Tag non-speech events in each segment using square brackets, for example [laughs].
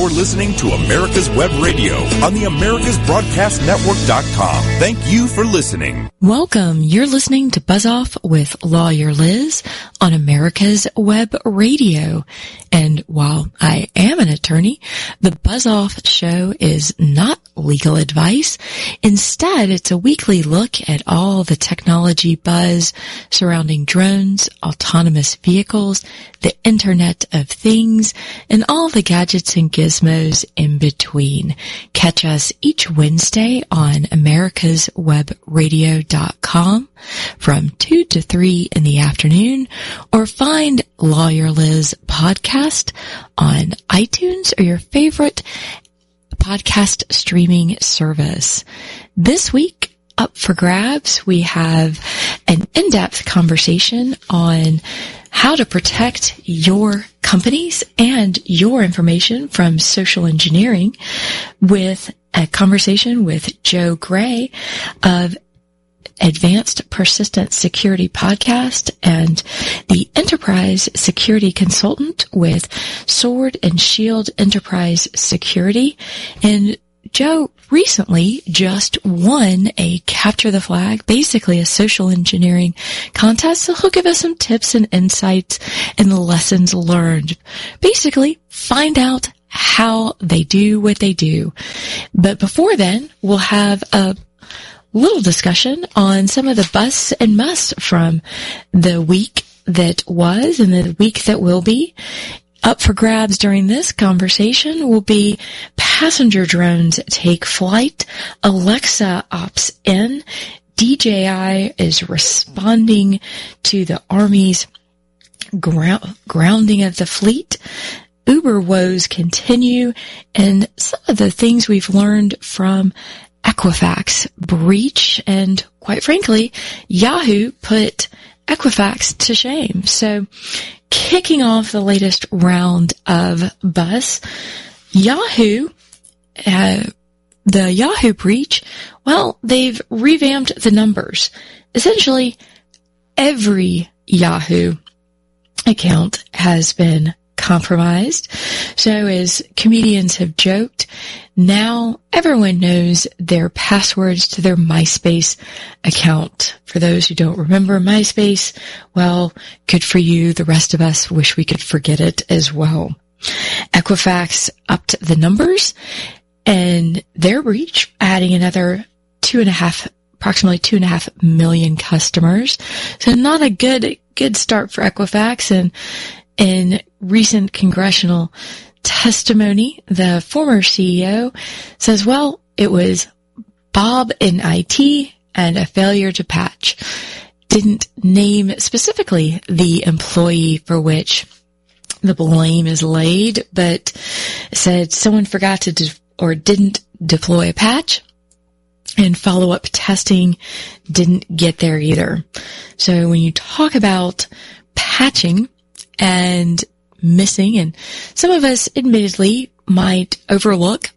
You're listening to America's Web Radio on the AmericasBroadcastNetwork.com. Thank you for listening. Welcome. You're listening to Buzz Off with Lawyer Liz on America's Web Radio. And while I am an attorney, the Buzz Off show is not legal advice. Instead, it's a weekly look at all the technology buzz surrounding drones, autonomous vehicles, the Internet of Things, and all the gadgets and gizmos in between. Catch us each Wednesday on americaswebradio.com from 2 to 3 in the afternoon or find Lawyer Liz podcast on iTunes or your favorite podcast streaming service. This week, up for grabs, we have an in-depth conversation on how to protect your companies and your information from social engineering with a conversation with Joe Gray of Advanced Persistent Security Podcast and the Enterprise Security Consultant with Sword and Shield Enterprise Security. And Joe recently just won a capture the flag, basically a social engineering contest. So he'll give us some tips and insights and lessons learned. Basically, find out how they do what they do. But before then, we'll have a little discussion on some of the busts and musts from the week that was and the week that will be. Up for grabs during this conversation will be passenger drones take flight, Alexa opts in, DJI is responding to the Army's ground, grounding of the fleet, Uber woes continue, and some of the things we've learned from Equifax breach, and quite frankly, Yahoo put Equifax to shame. So kicking off the latest round of buzz, Yahoo, uh, the Yahoo breach, well, they've revamped the numbers. Essentially, every Yahoo account has been compromised. So as comedians have joked, now everyone knows their passwords to their MySpace account. For those who don't remember MySpace, well, good for you. The rest of us wish we could forget it as well. Equifax upped the numbers and their breach adding another two and a half approximately two and a half million customers. So not a good, good start for Equifax. And in recent congressional testimony, the former CEO says, well, it was Bob in IT and a failure to patch. Didn't name specifically the employee for which the blame is laid, but said someone forgot to de- or didn't deploy a patch and follow-up testing didn't get there either. So when you talk about patching, and missing. And some of us admittedly might overlook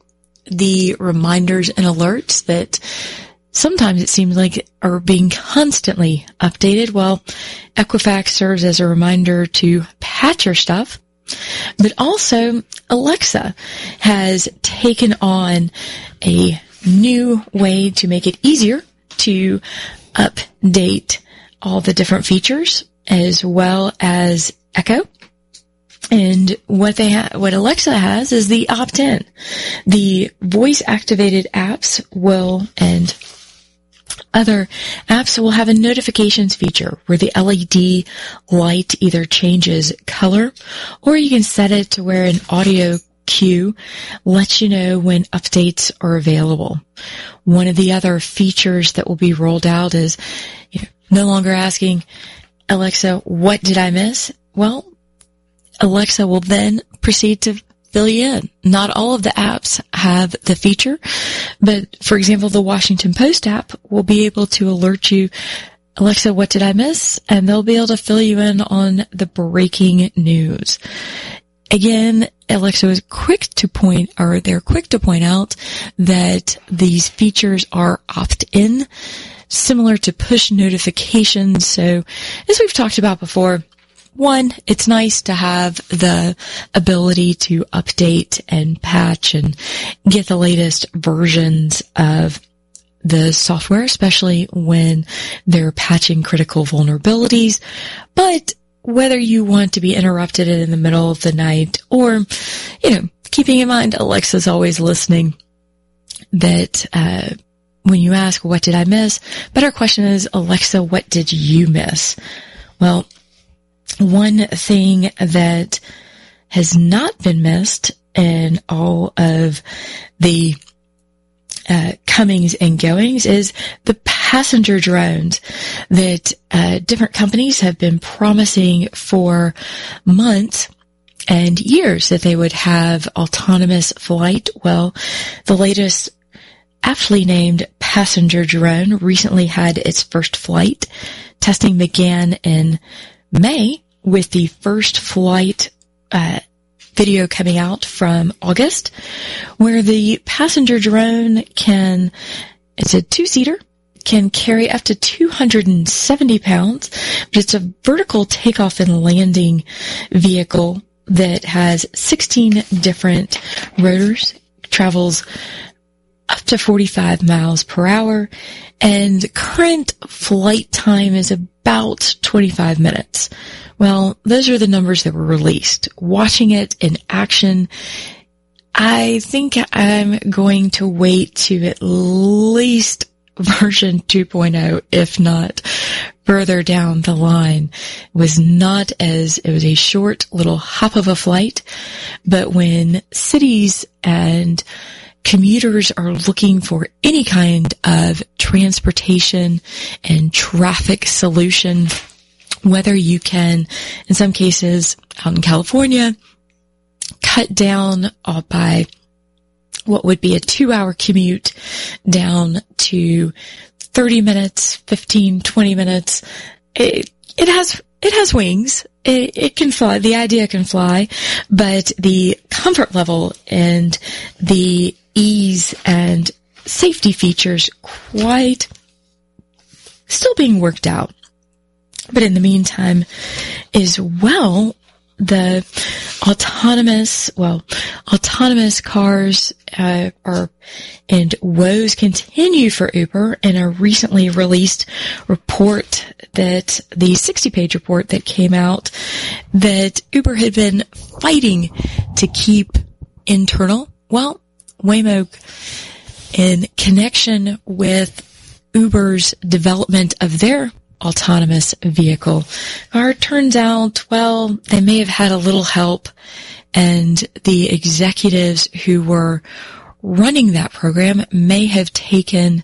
the reminders and alerts that sometimes it seems like are being constantly updated. Well, Equifax serves as a reminder to patch your stuff. But also Alexa has taken on a new way to make it easier to update all the different features as well as Echo. And what they ha- what Alexa has is the opt-in. The voice activated apps will and other apps will have a notifications feature where the LED light either changes color or you can set it to where an audio cue lets you know when updates are available. One of the other features that will be rolled out is you know, no longer asking Alexa, what did I miss? Well, Alexa will then proceed to fill you in. Not all of the apps have the feature, but for example, the Washington Post app will be able to alert you, Alexa, what did I miss? And they'll be able to fill you in on the breaking news. Again, Alexa is quick to point, or they're quick to point out that these features are opt-in, similar to push notifications. So as we've talked about before, one, it's nice to have the ability to update and patch and get the latest versions of the software, especially when they're patching critical vulnerabilities. But whether you want to be interrupted in the middle of the night or, you know, keeping in mind Alexa's always listening that, uh, when you ask, what did I miss? Better question is, Alexa, what did you miss? Well, one thing that has not been missed in all of the uh, comings and goings is the passenger drones that uh, different companies have been promising for months and years that they would have autonomous flight. Well, the latest aptly named passenger drone recently had its first flight. Testing began in May with the first flight uh, video coming out from August, where the passenger drone can, it's a two-seater, can carry up to 270 pounds, but it's a vertical takeoff and landing vehicle that has 16 different rotors, travels up to 45 miles per hour, and current flight time is about 25 minutes. Well, those are the numbers that were released. Watching it in action, I think I'm going to wait to at least version 2.0, if not further down the line. It was not as, it was a short little hop of a flight, but when cities and commuters are looking for any kind of transportation and traffic solution, whether you can, in some cases out in California, cut down uh, by what would be a two hour commute down to 30 minutes, 15, 20 minutes. It, it has, it has wings. It, it, can fly. The idea can fly, but the comfort level and the ease and safety features quite still being worked out. But in the meantime, as well, the autonomous, well, autonomous cars uh, are and woes continue for Uber in a recently released report that the 60 page report that came out that Uber had been fighting to keep internal. Well, Waymo in connection with Uber's development of their autonomous vehicle. It turns out, well, they may have had a little help and the executives who were running that program may have taken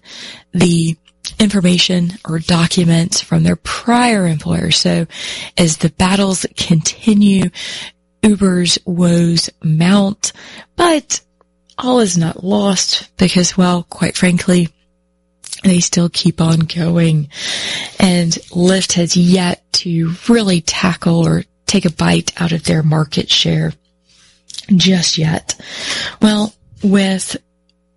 the information or documents from their prior employer. So as the battles continue, Uber's woes mount, but all is not lost because, well, quite frankly, they still keep on going. And Lyft has yet to really tackle or take a bite out of their market share just yet. Well, with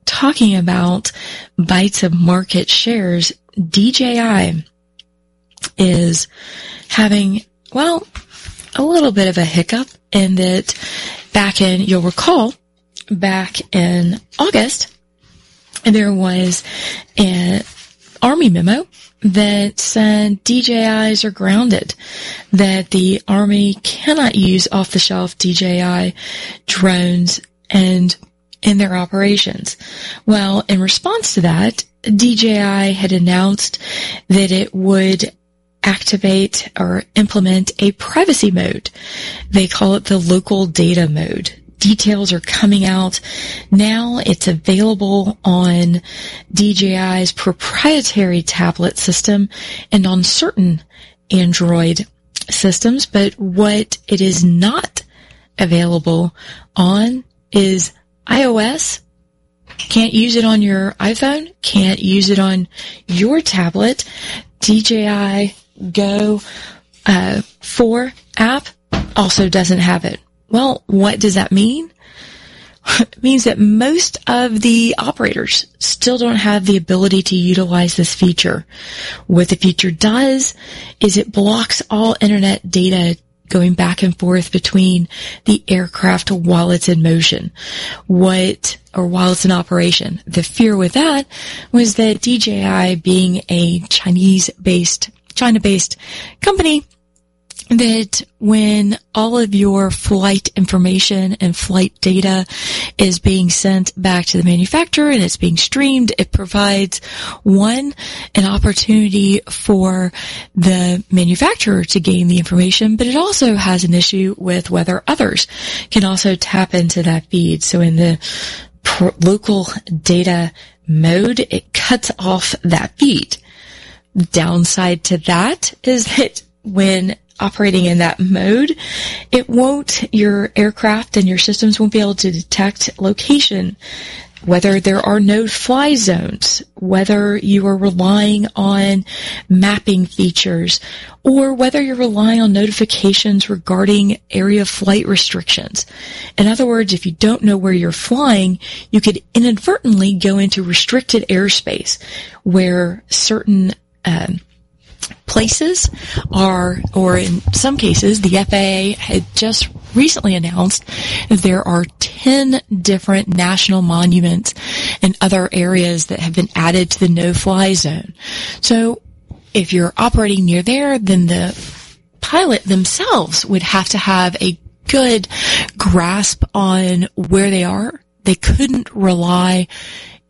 talking about bites of market shares, DJI is having, well, a little bit of a hiccup in that back in, you'll recall, back in August, there was an Army memo that said DJIs are grounded, that the Army cannot use off-the-shelf DJI drones and in their operations. Well, in response to that, DJI had announced that it would activate or implement a privacy mode. They call it the local data mode details are coming out. Now it's available on DJI's proprietary tablet system and on certain Android systems, but what it is not available on is iOS. Can't use it on your iPhone. Can't use it on your tablet. DJI Go uh, 4 app also doesn't have it. Well, what does that mean? it means that most of the operators still don't have the ability to utilize this feature. What the feature does is it blocks all internet data going back and forth between the aircraft while it's in motion. What, or while it's in operation. The fear with that was that DJI being a Chinese based, China based company that when all of your flight information and flight data is being sent back to the manufacturer and it's being streamed, it provides one, an opportunity for the manufacturer to gain the information, but it also has an issue with whether others can also tap into that feed. So in the local data mode, it cuts off that feed. downside to that is that when operating in that mode, it won't, your aircraft and your systems won't be able to detect location, whether there are no fly zones, whether you are relying on mapping features, or whether you're relying on notifications regarding area flight restrictions. In other words, if you don't know where you're flying, you could inadvertently go into restricted airspace where certain um, places are, or in some cases, the FAA had just recently announced there are 10 different national monuments and other areas that have been added to the no-fly zone. So if you're operating near there, then the pilot themselves would have to have a good grasp on where they are. They couldn't rely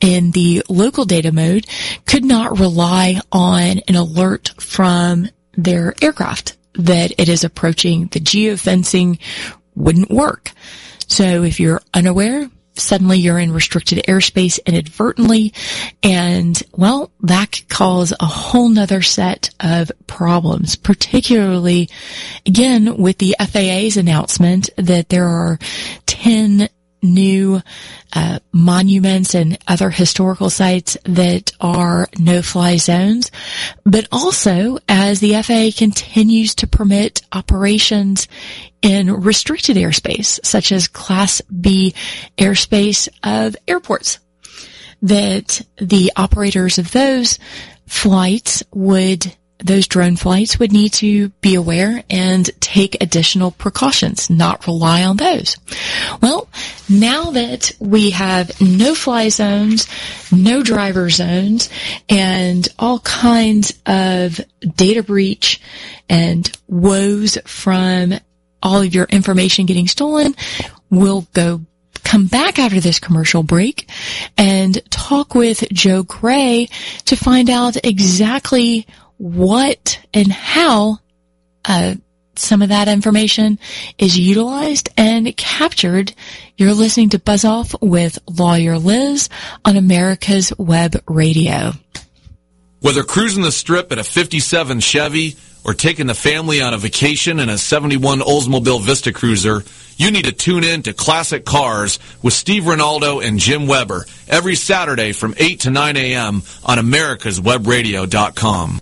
in the local data mode could not rely on an alert from their aircraft that it is approaching the geofencing wouldn't work. So if you're unaware, suddenly you're in restricted airspace inadvertently and well that cause a whole nother set of problems particularly again with the FAA's announcement that there are 10 new uh, monuments and other historical sites that are no-fly zones, but also as the FAA continues to permit operations in restricted airspace, such as Class B airspace of airports, that the operators of those flights would those drone flights would need to be aware and take additional precautions, not rely on those. Well, now that we have no fly zones, no driver zones, and all kinds of data breach and woes from all of your information getting stolen, we'll go come back after this commercial break and talk with Joe Gray to find out exactly what and how uh, some of that information is utilized and captured. You're listening to Buzz Off with Lawyer Liz on America's Web Radio. Whether cruising the strip in a 57 Chevy or taking the family on a vacation in a 71 Oldsmobile Vista Cruiser, you need to tune in to Classic Cars with Steve Ronaldo and Jim Weber every Saturday from 8 to 9 a.m. on americaswebradio.com.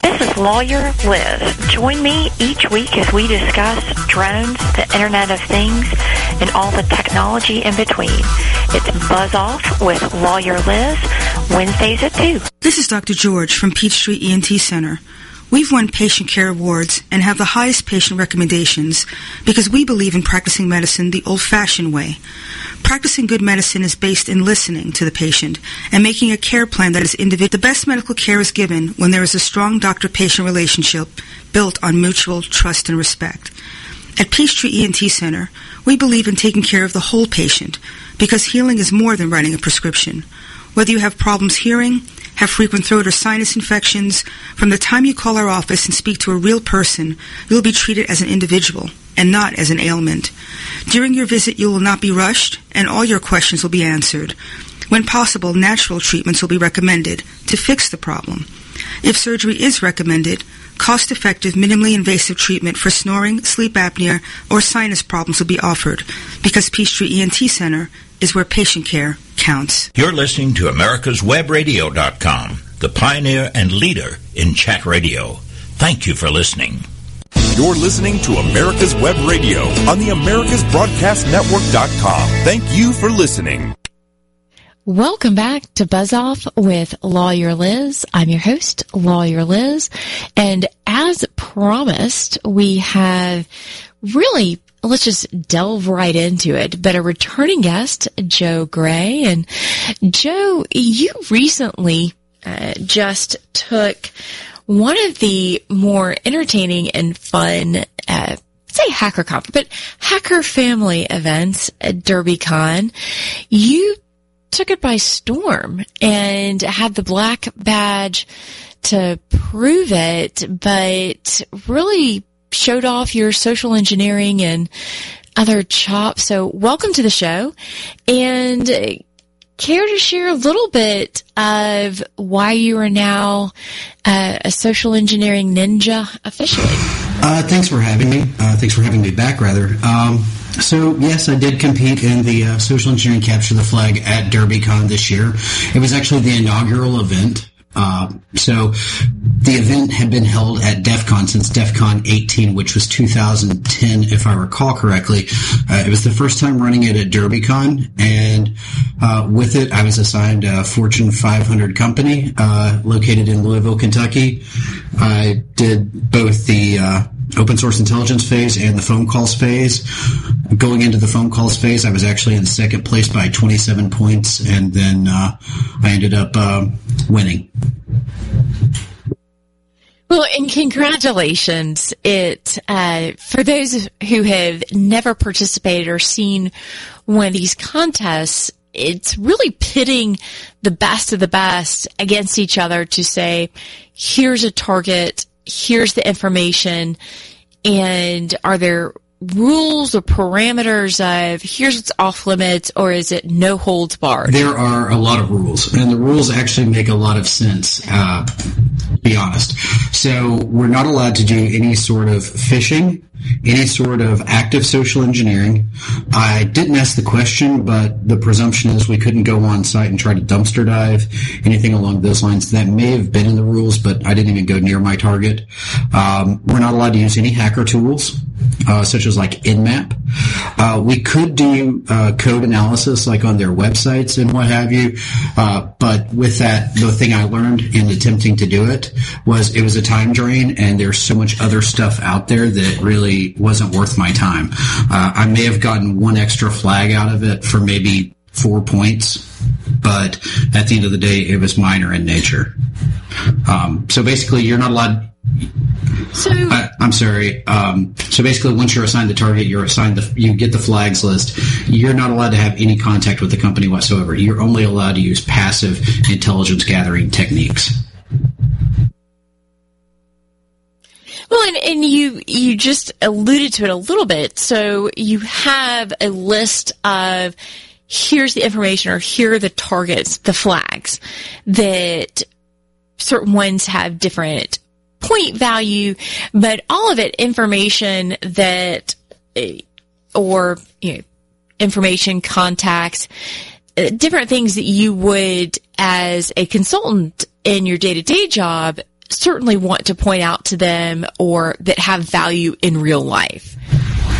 This is Lawyer Liz. Join me each week as we discuss drones, the Internet of Things, and all the technology in between. It's Buzz Off with Lawyer Liz, Wednesdays at 2. This is Dr. George from Peachtree ENT Center. We've won patient care awards and have the highest patient recommendations because we believe in practicing medicine the old-fashioned way. Practicing good medicine is based in listening to the patient and making a care plan that is individual. The best medical care is given when there is a strong doctor-patient relationship built on mutual trust and respect. At Peachtree ENT Center, we believe in taking care of the whole patient because healing is more than writing a prescription. Whether you have problems hearing, have frequent throat or sinus infections, from the time you call our office and speak to a real person, you'll be treated as an individual and not as an ailment. During your visit, you will not be rushed and all your questions will be answered. When possible, natural treatments will be recommended to fix the problem. If surgery is recommended, cost-effective, minimally invasive treatment for snoring, sleep apnea, or sinus problems will be offered because Peachtree ENT Center is where patient care counts. You're listening to americaswebradio.com, the pioneer and leader in chat radio. Thank you for listening. You're listening to America's Web Radio on the AmericasBroadcastNetwork.com. Thank you for listening. Welcome back to Buzz Off with Lawyer Liz. I'm your host, Lawyer Liz. And as promised, we have really let's just delve right into it. But a returning guest, Joe Gray. And Joe, you recently uh, just took one of the more entertaining and fun, uh, say hacker conference, but hacker family events at DerbyCon. You took it by storm and had the black badge to prove it, but really showed off your social engineering and other chops. So welcome to the show and care to share a little bit of why you are now uh, a social engineering ninja officially? Uh, thanks for having me. Uh, thanks for having me back, rather. Um, so yes, I did compete in the uh, social engineering capture the flag at DerbyCon this year. It was actually the inaugural event. Uh, so the event had been held at DEF CON since DEF CON 18, which was 2010, if I recall correctly. Uh, it was the first time running it at DerbyCon, and uh, with it, I was assigned a Fortune 500 company uh, located in Louisville, Kentucky. I did both the uh, open source intelligence phase and the phone calls phase. Going into the phone calls phase, I was actually in second place by 27 points, and then uh, I ended up uh, winning. Well, and congratulations! It uh, for those who have never participated or seen one of these contests, it's really pitting the best of the best against each other to say, here's a target, here's the information, and are there rules or parameters of here's what's off limits or is it no holds barred? There are a lot of rules, and the rules actually make a lot of sense, uh, to be honest. So we're not allowed to do any sort of phishing, any sort of active social engineering. I didn't ask the question, but the presumption is we couldn't go on site and try to dumpster dive, anything along those lines. That may have been in the rules, but I didn't even go near my target. Um, we're not allowed to use any hacker tools. Uh, such as like Nmap. Uh, we could do uh, code analysis like on their websites and what have you, uh, but with that, the thing I learned in attempting to do it was it was a time drain, and there's so much other stuff out there that really wasn't worth my time. Uh, I may have gotten one extra flag out of it for maybe four points, but at the end of the day, it was minor in nature. Um, so basically, you're not allowed So I, I'm sorry. Um, so basically, once you're assigned the target, you're assigned the you get the flags list. You're not allowed to have any contact with the company whatsoever. You're only allowed to use passive intelligence gathering techniques. Well, and, and you you just alluded to it a little bit. So you have a list of here's the information or here are the targets, the flags that certain ones have different point value, but all of it information that eh, or you know, information contacts uh, different things that you would as a consultant in your day-to-day job certainly want to point out to them or that have value in real life.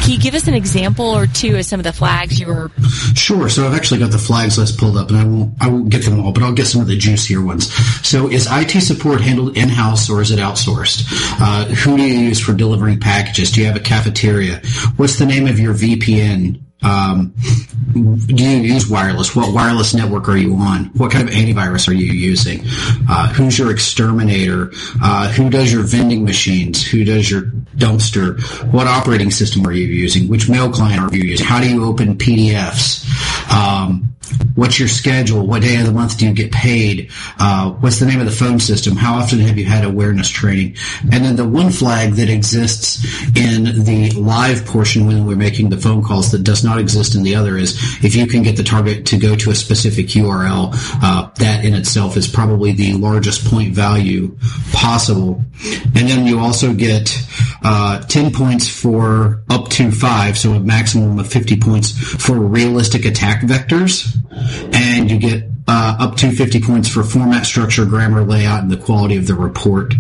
Can you give us an example or two of some of the flags you were? Sure. So I've actually got the flags list pulled up, and I won't I won't get them all, but I'll get some of the juicier ones. So is IT support handled in house or is it outsourced? Uh, who do you use for delivering packages? Do you have a cafeteria? What's the name of your VPN? Um, do you use wireless? What wireless network are you on? What kind of antivirus are you using? Uh, who's your exterminator? Uh, who does your vending machines? Who does your dumpster? What operating system are you using? Which mail client are you using? How do you open PDFs? Um, what's your schedule? What day of the month do you get paid? Uh, what's the name of the phone system? How often have you had awareness training? And then the one flag that exists in the live portion when we're making the phone calls that does not exist in the other is if you can get the target to go to a specific URL, uh, that in itself is probably the largest point value possible. And then you also get uh, 10 points for up to five, so a maximum of 50 points for realistic attack vectors. And you get uh, up to 50 points for format, structure, grammar, layout, and the quality of the report.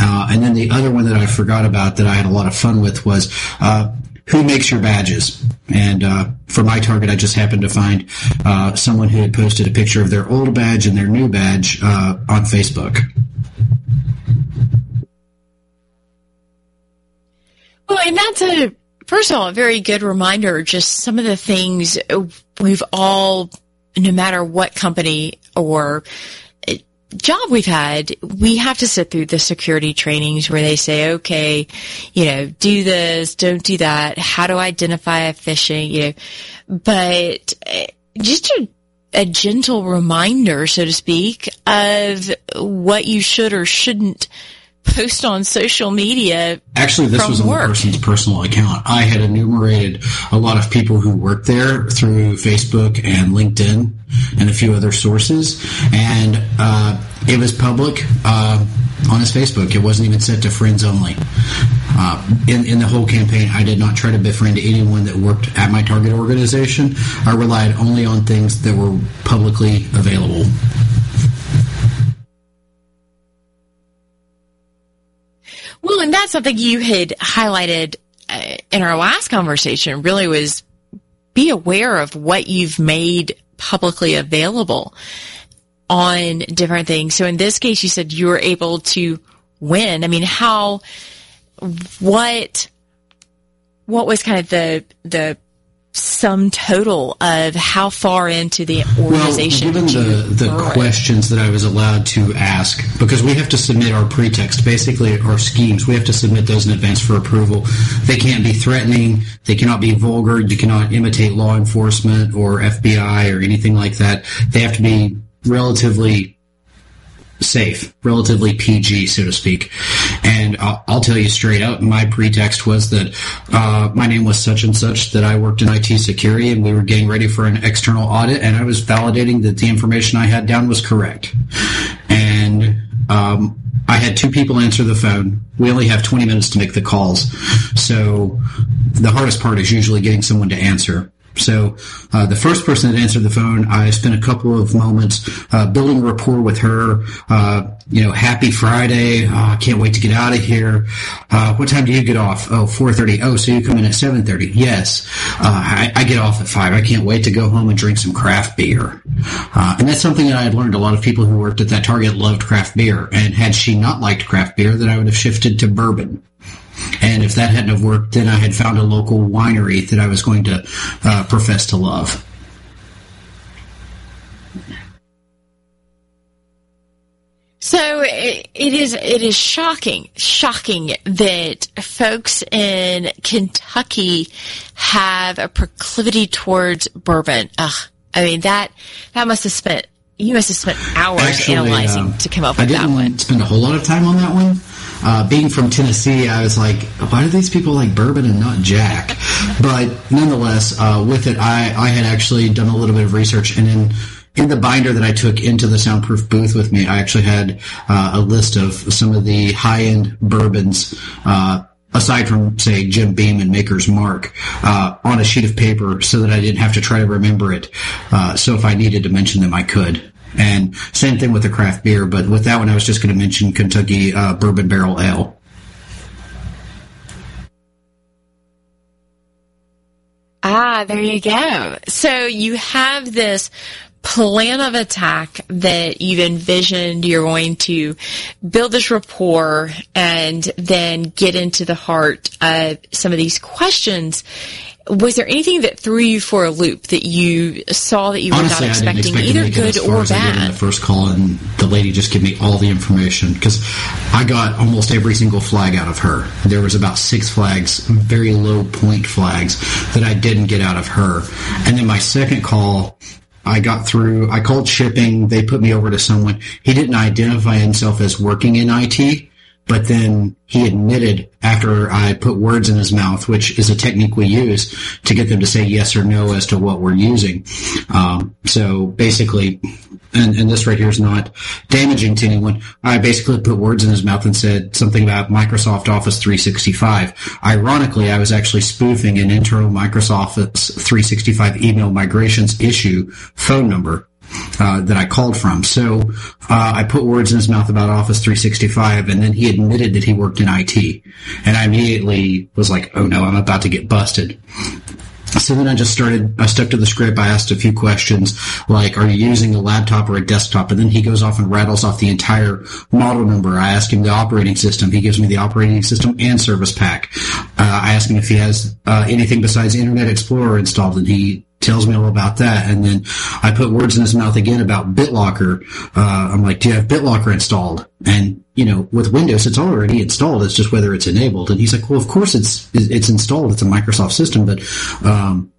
Uh, and then the other one that I forgot about that I had a lot of fun with was uh, who makes your badges. And uh, for my target, I just happened to find uh, someone who had posted a picture of their old badge and their new badge uh, on Facebook. Well, and that's a first of all a very good reminder. Just some of the things we've all, no matter what company or job we've had, we have to sit through the security trainings where they say, okay, you know, do this, don't do that. How to identify a phishing, you know, but eh, just a gentle reminder, so to speak, of what you should or shouldn't post on social media. Actually, this was on work. the person's personal account. I had enumerated a lot of people who worked there through Facebook and LinkedIn and a few other sources, and uh, it was public uh, on his Facebook. It wasn't even set to friends only. Uh, in, in the whole campaign, I did not try to befriend anyone that worked at my target organization. I relied only on things that were publicly available. Well, and that's something you had highlighted uh, in our last conversation really was be aware of what you've made publicly available on different things. So in this case, you said you were able to win. I mean, how, what, what was kind of the, the sum total of how far into the organization well, given the, the questions that I was allowed to ask, because we have to submit our pretext, basically our schemes, we have to submit those in advance for approval. They can't be threatening, they cannot be vulgar, you cannot imitate law enforcement or FBI or anything like that. They have to be relatively safe, relatively PG, so to speak. And I'll, I'll, tell you straight out, my pretext was that uh, my name was such and such, that I worked in IT security, and we were getting ready for an external audit, and I was validating that the information I had down was correct. And um, I had two people answer the phone. We only have 20 minutes to make the calls. So the hardest part is usually getting someone to answer. So uh, the first person that answered the phone, I spent a couple of moments uh, building rapport with her. Uh, you know, happy Friday. I can't wait to get out of here. Uh, what time do you get off? Oh, 4.30. Oh, so you come in at 7.30. Yes. Uh, I, I, get off at 5. I can't wait to go home and drink some craft beer. Uh, and that's something that I had learned. A lot of people who worked at that Target loved craft beer. And had she not liked craft beer, then I would have shifted to bourbon. And if that hadn't have worked, then I had found a local winery that I was going to uh, profess to love. So it is it is shocking, shocking that folks in Kentucky have a proclivity towards bourbon. Ugh, I mean that that must have spent you must have spent hours Actually, analyzing um, to come up with that one. Spend a whole lot of time on that one. Uh, being from Tennessee, I was like, why do these people like bourbon and not Jack? But nonetheless, uh, with it, I, I had actually done a little bit of research and in in the binder that I took into the soundproof booth with me, I actually had uh, a list of some of the high end bourbons uh, aside from say Jim Beam and Maker's Mark, uh, on a sheet of paper so that I didn't have to try to remember it. Uh, so if I needed to mention them, I could. And same thing with the craft beer, but with that one, I was just going to mention Kentucky uh, Bourbon Barrel Ale. Ah, there you go. So you have this plan of attack that you've envisioned. You're going to build this rapport and then get into the heart of some of these questions. Was there anything that threw you for a loop that you saw that you were not expecting, expect either good or bad? the first call, and the lady just gave me all the information because I got almost every single flag out of her. There was about six flags, very low point flags that I didn't get out of her, and then my second call I got through. I called shipping. They put me over to someone. He didn't identify himself as working in IT, but then he admitted after I put words in his mouth, which is a technique we use to get them to say yes or no as to what we're using. Um, so basically, and, and, this right here is not damaging to anyone. I basically put words in his mouth and said something about Microsoft Office 365. Ironically, I was actually spoofing an internal Microsoft Office 365 email migrations issue phone number uh, that I called from. So uh, I put words in his mouth about Office 365, and then he admitted that he worked in IT. And I immediately was like, "Oh no, I'm about to get busted." So then I just started, I stuck to the script. I asked a few questions like, are you using a laptop or a desktop? And then he goes off and rattles off the entire model number. I ask him the operating system. He gives me the operating system and service pack. Uh, I ask him if he has uh, anything besides Internet Explorer installed and he tells me all about that. And then I put words in his mouth again about BitLocker. Uh, I'm like, do you have BitLocker installed? And, you know, with Windows, it's already installed. It's just whether it's enabled. And he's like, well, of course it's, it's installed. It's a Microsoft system, but, um,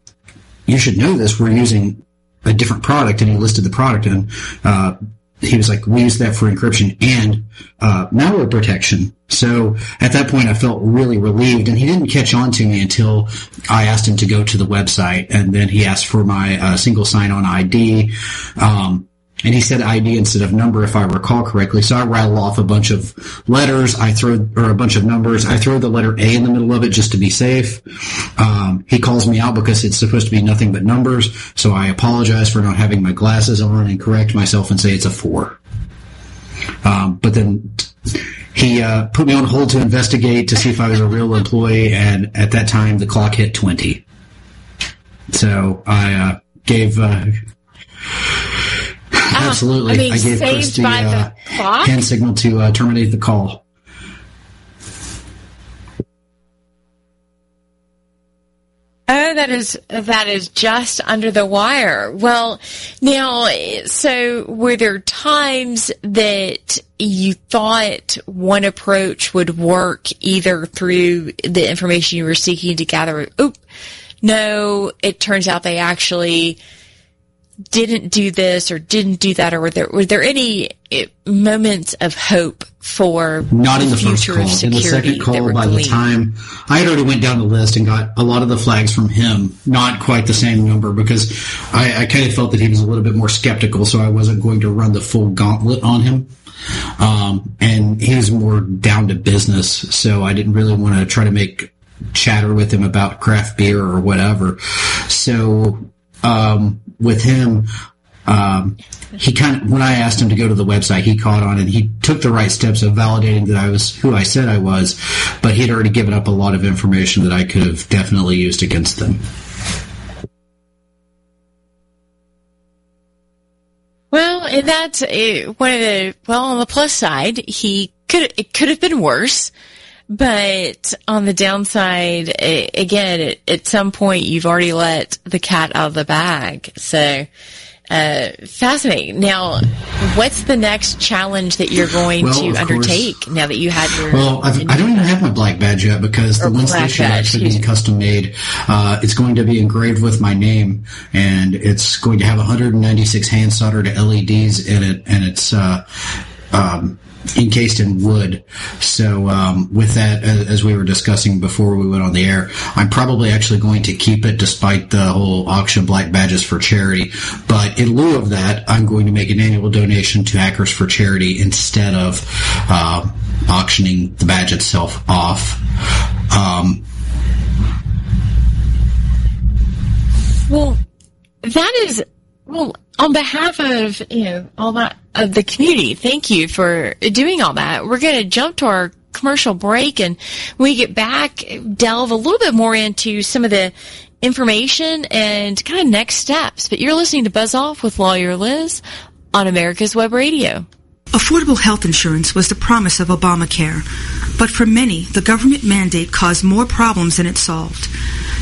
you should know this. We're using a different product and he listed the product and, uh, he was like, we use that for encryption and uh, malware protection. So at that point, I felt really relieved, and he didn't catch on to me until I asked him to go to the website, and then he asked for my uh, single sign-on ID. Um, and he said ID instead of number, if I recall correctly. So I rattle off a bunch of letters. I throw, or a bunch of numbers. I throw the letter A in the middle of it just to be safe. Um, he calls me out because it's supposed to be nothing but numbers. So I apologize for not having my glasses on and correct myself and say it's a four. Um, but then he uh, put me on hold to investigate to see if I was a real employee. And at that time, the clock hit 20. So I uh, gave. Uh, Absolutely. I, mean, I gave Chris the, uh, hand signal to uh, terminate the call. Oh, that is that is just under the wire. Well, now, so were there times that you thought one approach would work either through the information you were seeking to gather? Oop, no, it turns out they actually didn't do this or didn't do that, or were there were there any eh, moments of hope for not in the first call? In the second call, by the time I had already went down the list and got a lot of the flags from him, not quite the same number because I, I kind of felt that he was a little bit more skeptical, so I wasn't going to run the full gauntlet on him. Um, and he was more down to business, so I didn't really want to try to make chatter with him about craft beer or whatever. So um, with him, um, he kind of, when I asked him to go to the website, he caught on and he took the right steps of validating that I was who I said I was, but he had already given up a lot of information that I could have definitely used against them. Well, that's one of the, well, on the plus side, he could, it could have been worse. But on the downside, again, at some point you've already let the cat out of the bag. So, uh, fascinating. Now, what's the next challenge that you're going well, to undertake course. now that you had your? Well, I've, I do not even have my black badge yet because the Winston should actually be custom made. Uh, it's going to be engraved with my name, and it's going to have 196 hand soldered LEDs in it, and it's uh, um, encased in wood. So um, with that, as we were discussing before we went on the air, I'm probably actually going to keep it despite the whole auction black badges for charity. But in lieu of that, I'm going to make an annual donation to Hackers for Charity instead of uh, auctioning the badge itself off. Um, well, that is well on behalf of you know all that of the community, thank you for doing all that. We're going to jump to our commercial break, and when we get back, delve a little bit more into some of the information and kind of next steps. But you're listening to Buzz Off with Lawyer Liz on America's Web Radio. Affordable health insurance was the promise of Obamacare, but for many, the government mandate caused more problems than it solved.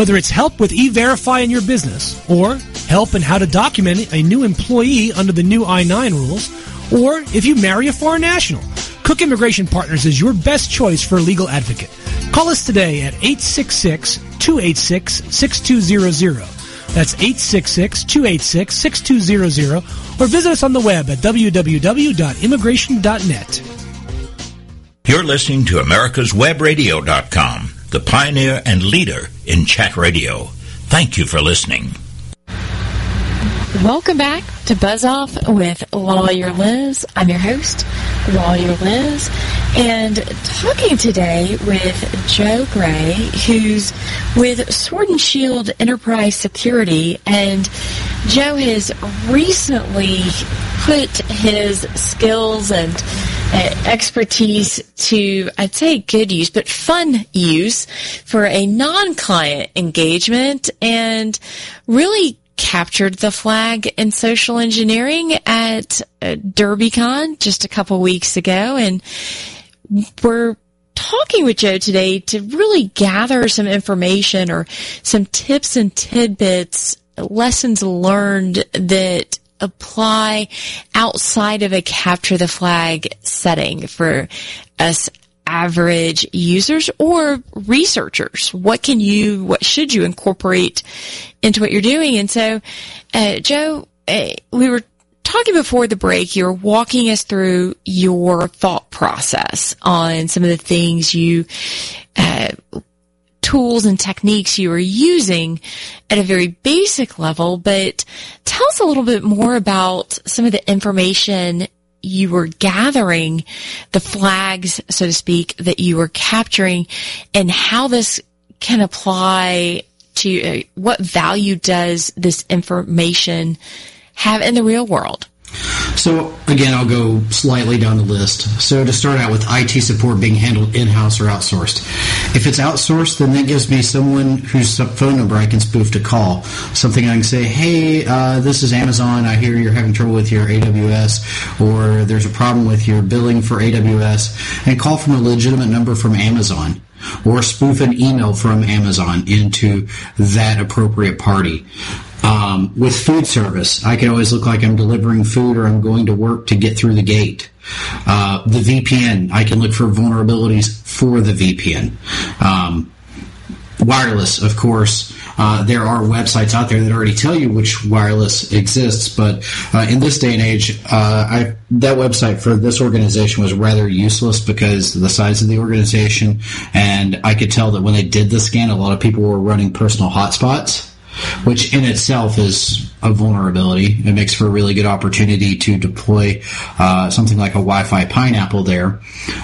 Whether it's help with E-Verify in your business or help in how to document a new employee under the new I-9 rules, or if you marry a foreign national, Cook Immigration Partners is your best choice for a legal advocate. Call us today at 866-286-6200. That's 866-286-6200 or visit us on the web at www.immigration.net. You're listening to americaswebradio.com, the pioneer and leader in chat radio. Thank you for listening. Welcome back to Buzz Off with Lawyer Liz. I'm your host, Lawyer Liz, and talking today with Joe Gray, who's with Sword and Shield Enterprise Security, and Joe has recently put his skills and expertise to, I'd say good use, but fun use for a non-client engagement and really captured the flag in social engineering at uh, DerbyCon just a couple weeks ago. And we're talking with Joe today to really gather some information or some tips and tidbits, lessons learned that apply outside of a capture the flag setting for us average users or researchers? What can you, what should you incorporate into what you're doing? And so, uh, Joe, uh, we were talking before the break, you were walking us through your thought process on some of the things you, uh, tools and techniques you are using at a very basic level, but tell us a little bit more about some of the information you were gathering the flags, so to speak, that you were capturing and how this can apply to uh, what value does this information have in the real world? So again, I'll go slightly down the list. So to start out with IT support being handled in-house or outsourced. If it's outsourced, then that gives me someone whose phone number I can spoof to call. Something I can say, hey, uh, this is Amazon. I hear you're having trouble with your AWS or there's a problem with your billing for AWS and call from a legitimate number from Amazon or spoof an email from Amazon into that appropriate party. Um, with food service, I can always look like I'm delivering food or I'm going to work to get through the gate. Uh, the VPN, I can look for vulnerabilities for the VPN. Um, wireless, of course, uh, there are websites out there that already tell you which wireless exists, but uh, in this day and age, uh, I, that website for this organization was rather useless because of the size of the organization, and I could tell that when they did the scan, a lot of people were running personal hotspots which in itself is a vulnerability. It makes for a really good opportunity to deploy uh, something like a Wi-Fi pineapple there.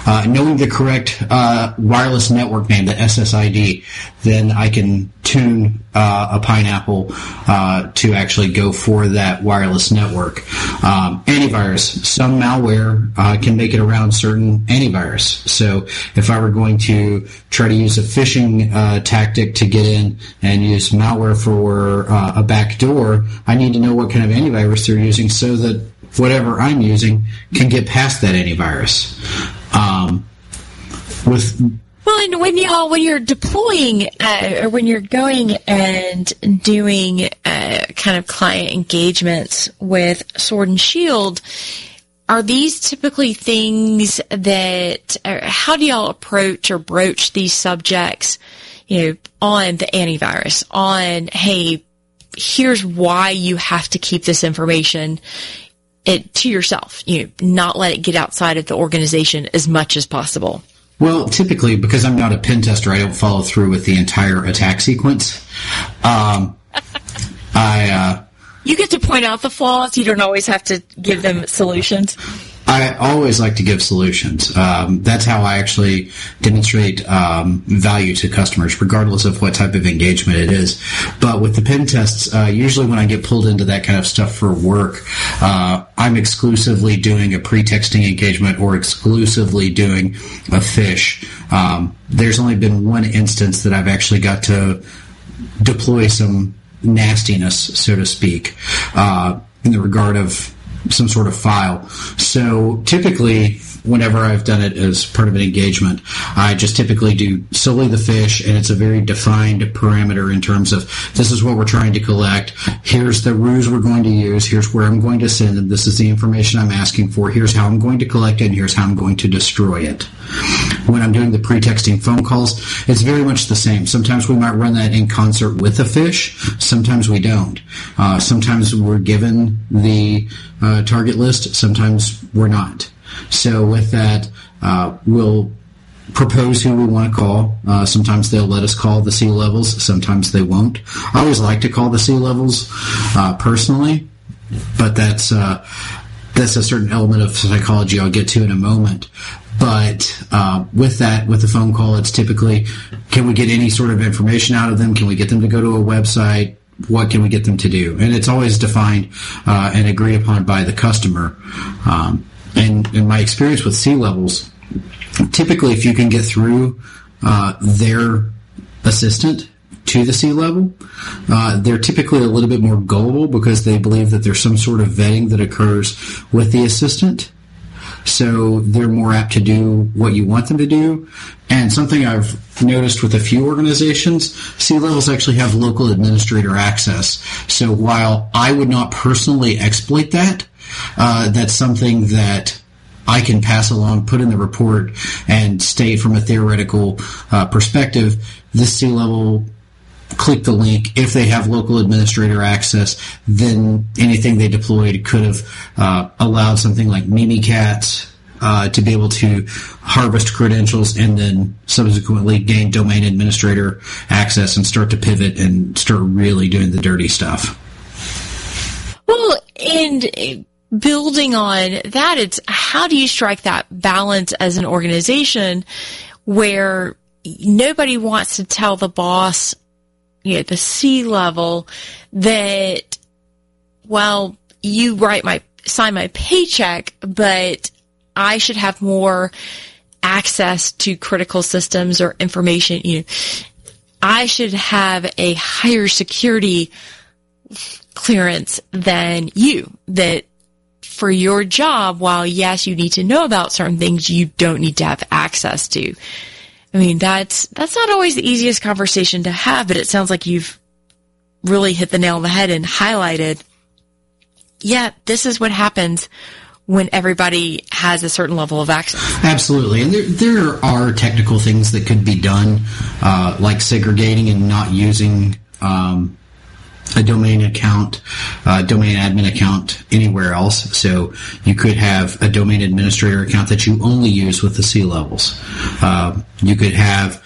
Uh, knowing the correct uh, wireless network name, the SSID, then I can tune uh, a pineapple uh, to actually go for that wireless network. Um, antivirus, some malware uh, can make it around certain antivirus. So if I were going to try to use a phishing tactic to get in and use malware for a backdoor, I need to know what kind of antivirus they're using so that whatever I'm using can get past that antivirus. Um, with well, and when you when you're deploying uh, or when you're going and doing uh, kind of client engagements with Sword and Shield, are these typically things that? how do y'all approach or broach these subjects? You know, on the antivirus, on hey, here's why you have to keep this information it, to yourself. You know, not let it get outside of the organization as much as possible. Well, typically, because I'm not a pen tester, I don't follow through with the entire attack sequence. Um, I, uh, You get to point out the flaws. You don't always have to give them solutions. I always like to give solutions. Um, that's how I actually demonstrate um, value to customers, regardless of what type of engagement it is. But with the pen tests, uh, usually when I get pulled into that kind of stuff for work, uh, I'm exclusively doing a pre-texting engagement or exclusively doing a phish. Um, there's only been one instance that I've actually got to deploy some nastiness, so to speak, uh, in the regard of some sort of file. So typically, whenever I've done it as part of an engagement, I just typically do solely the phish, and it's a very defined parameter in terms of this is what we're trying to collect. Here's the ruse we're going to use. Here's where I'm going to send it. This is the information I'm asking for. Here's how I'm going to collect it, and here's how I'm going to destroy it. When I'm doing the pre-texting phone calls, it's very much the same. Sometimes we might run that in concert with a phish. Sometimes we don't. Uh, sometimes we're given the uh, target list. Sometimes we're not. So with that, uh, we'll propose who we want to call. Uh, sometimes they'll let us call the C levels. Sometimes they won't. I always like to call the C levels uh, personally, but that's uh, that's a certain element of psychology I'll get to in a moment. But uh, with that, with the phone call, it's typically can we get any sort of information out of them? Can we get them to go to a website? What can we get them to do? And it's always defined uh, and agreed upon by the customer. Um, and in my experience with C levels, typically if you can get through uh, their assistant to the C level, uh, they're typically a little bit more gullible because they believe that there's some sort of vetting that occurs with the assistant. So they're more apt to do what you want them to do. And something I've noticed with a few organizations, C levels actually have local administrator access. So while I would not personally exploit that, uh, that's something that I can pass along, put in the report, and state from a theoretical uh, perspective, this C level click the link. If they have local administrator access, then anything they deployed could have uh, allowed something like Mimikatz uh, to be able to harvest credentials and then subsequently gain domain administrator access and start to pivot and start really doing the dirty stuff. Well, and building on that, it's how do you strike that balance as an organization where nobody wants to tell the boss, you know, the C level that, well, you write my, sign my paycheck, but I should have more access to critical systems or information, you know, I should have a higher security clearance than you that for your job, while yes, you need to know about certain things, you don't need to have access to. I mean, that's, that's not always the easiest conversation to have, but it sounds like you've really hit the nail on the head and highlighted, yeah, this is what happens when everybody has a certain level of access. Absolutely, and there there are technical things that could be done, uh, like segregating and not using um, a domain account, uh, domain admin account anywhere else. So you could have a domain administrator account that you only use with the C levels. Uh, you could have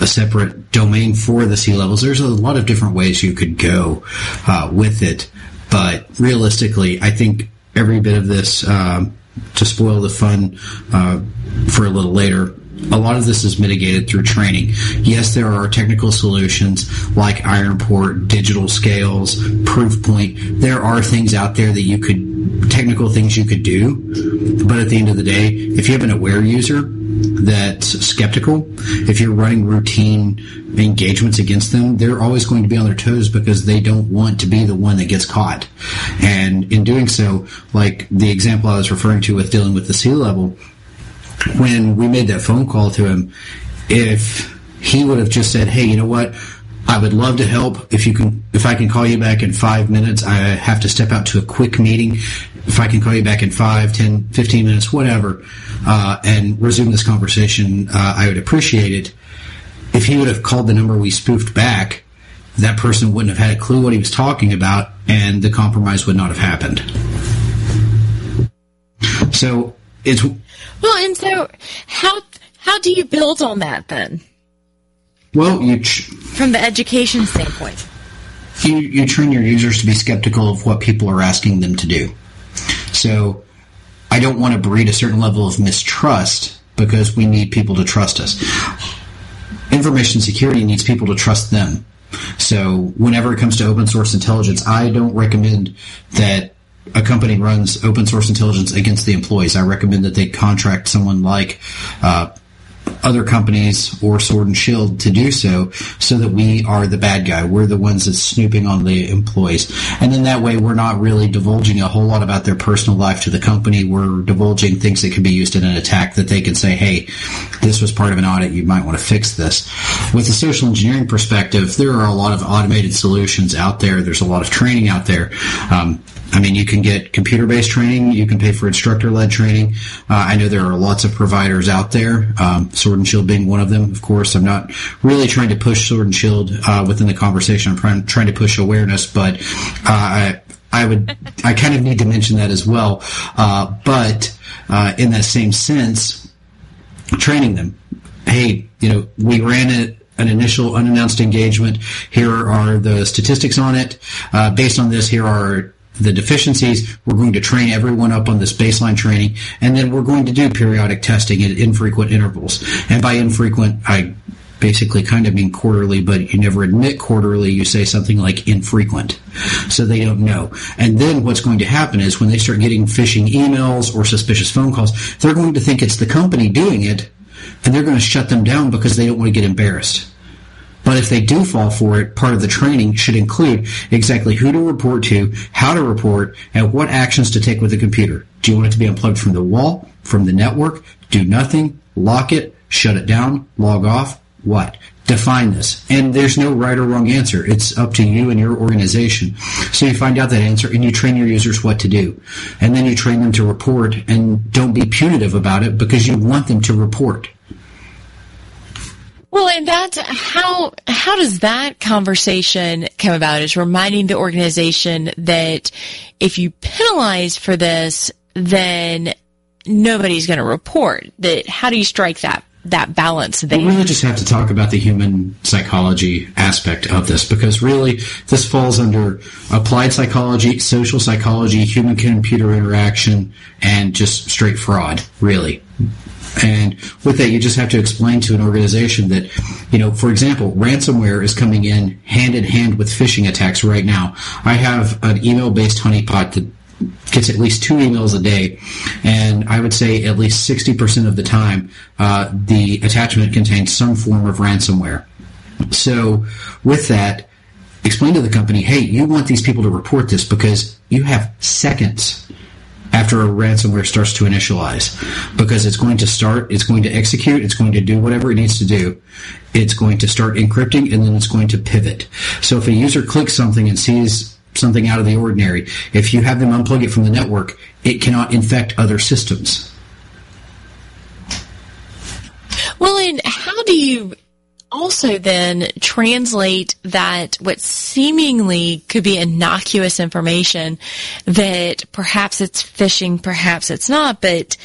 a separate domain for the C levels. There's a lot of different ways you could go uh, with it, but realistically, I think every bit of this um, to spoil the fun uh, for a little later a lot of this is mitigated through training. Yes, there are technical solutions like Ironport, digital scales, Proofpoint. There are things out there that you could, technical things you could do. But at the end of the day, if you have an aware user that's skeptical, if you're running routine engagements against them, they're always going to be on their toes because they don't want to be the one that gets caught. And in doing so, like the example I was referring to with dealing with the C level, when we made that phone call to him, if he would have just said, "Hey, you know what? I would love to help. If you can, if I can call you back in five minutes, I have to step out to a quick meeting. If I can call you back in five, ten, fifteen minutes, whatever, uh, and resume this conversation, uh, I would appreciate it. If he would have called the number we spoofed back, that person wouldn't have had a clue what he was talking about, and the compromise would not have happened. So it's well, and so how how do you build on that then? Well, you ch- from the education standpoint. you, you train your users to be skeptical of what people are asking them to do. So I don't want to breed a certain level of mistrust because we need people to trust us. Information security needs people to trust them. So whenever it comes to open source intelligence, I don't recommend that a company runs open source intelligence against the employees. I recommend that they contract someone like uh, other companies or Sword and Shield to do so, so that we are the bad guy. We're the ones that's snooping on the employees. And then that way we're not really divulging a whole lot about their personal life to the company. We're divulging things that can be used in an attack that they can say, hey, this was part of an audit. You might want to fix this. With the social engineering perspective, there are a lot of automated solutions out there. There's a lot of training out there. Um, I mean, you can get computer-based training. You can pay for instructor-led training. Uh, I know there are lots of providers out there. Um, Sword and Shield being one of them, of course. I'm not really trying to push Sword and Shield uh, within the conversation. I'm trying, trying to push awareness, but uh, I, I would, I kind of need to mention that as well. Uh, but uh, in that same sense, training them. Hey, you know, we ran it an initial unannounced engagement. Here are the statistics on it. Uh, based on this, here are the deficiencies. We're going to train everyone up on this baseline training, and then we're going to do periodic testing at infrequent intervals. And by infrequent, I basically kind of mean quarterly, but you never admit quarterly. You say something like infrequent. So they don't know. And then what's going to happen is when they start getting phishing emails or suspicious phone calls, they're going to think it's the company doing it, and they're going to shut them down because they don't want to get embarrassed. But if they do fall for it, part of the training should include exactly who to report to, how to report, and what actions to take with the computer. Do you want it to be unplugged from the wall, from the network, do nothing, lock it, shut it down, log off? What? Define this. And there's no right or wrong answer. It's up to you and your organization. So you find out that answer and you train your users what to do. And then you train them to report and don't be punitive about it because you want them to report. Well, and that's how how does that conversation come about? Is reminding the organization that if you penalize for this, then nobody's going to report. That how do you strike that that balance there? We really just have to talk about the human psychology aspect of this because really this falls under applied psychology, social psychology, human computer interaction, and just straight fraud. Really. And with that, you just have to explain to an organization that, you know, for example, ransomware is coming in hand in hand with phishing attacks right now. I have an email based honeypot that gets at least two emails a day, and I would say at least 60% of the time, uh, the attachment contains some form of ransomware. So with that, explain to the company, hey, you want these people to report this because you have seconds after a ransomware starts to initialize because it's going to start, it's going to execute, it's going to do whatever it needs to do. It's going to start encrypting and then it's going to pivot. So if a user clicks something and sees something out of the ordinary, if you have them unplug it from the network, it cannot infect other systems. Well, and how do you also then translate that what seemingly could be innocuous information that perhaps it's phishing, perhaps it's not, but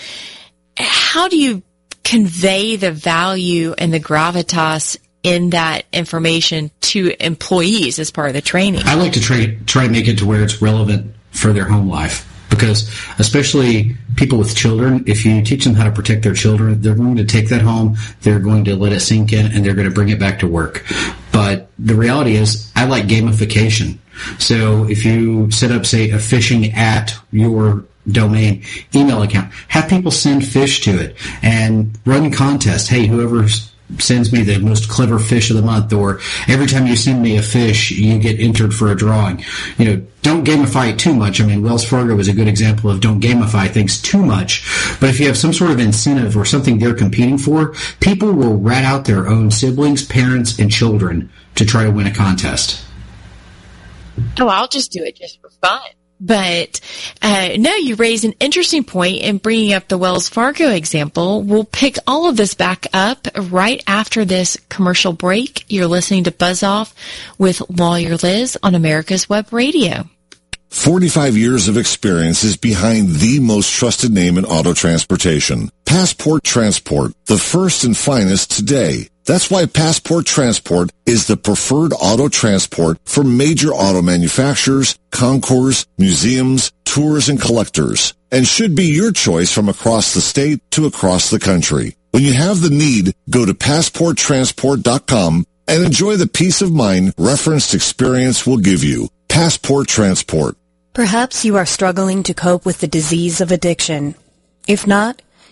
how do you convey the value and the gravitas in that information to employees as part of the training? I like to try, try to make it to where it's relevant for their home life because especially people with children, if you teach them how to protect their children, they're going to take that home, they're going to let it sink in, and they're going to bring it back to work. But the reality is, I like gamification. So if you set up, say, a phishing at your domain email account, have people send phish to it and run contests. Hey, whoever's sends me the most clever phish of the month, or every time you send me a phish, you get entered for a drawing. You know, don't gamify it too much. I mean, Wells Fargo is a good example of don't gamify things too much. But if you have some sort of incentive or something they're competing for, people will rat out their own siblings, parents, and children to try to win a contest. Oh, I'll just do it just for fun. But uh, no, you raise an interesting point in bringing up the Wells Fargo example. We'll pick all of this back up right after this commercial break. You're listening to Buzz Off with Lawyer Liz on America's Web Radio. 45 years of experience is behind the most trusted name in auto transportation. Passport Transport, the first and finest today. That's why Passport Transport is the preferred auto transport for major auto manufacturers, concours, museums, tours, and collectors, and should be your choice from across the state to across the country. When you have the need, go to passporttransport.com and enjoy the peace of mind referenced experience will give you. Passport Transport. Perhaps you are struggling to cope with the disease of addiction. If not,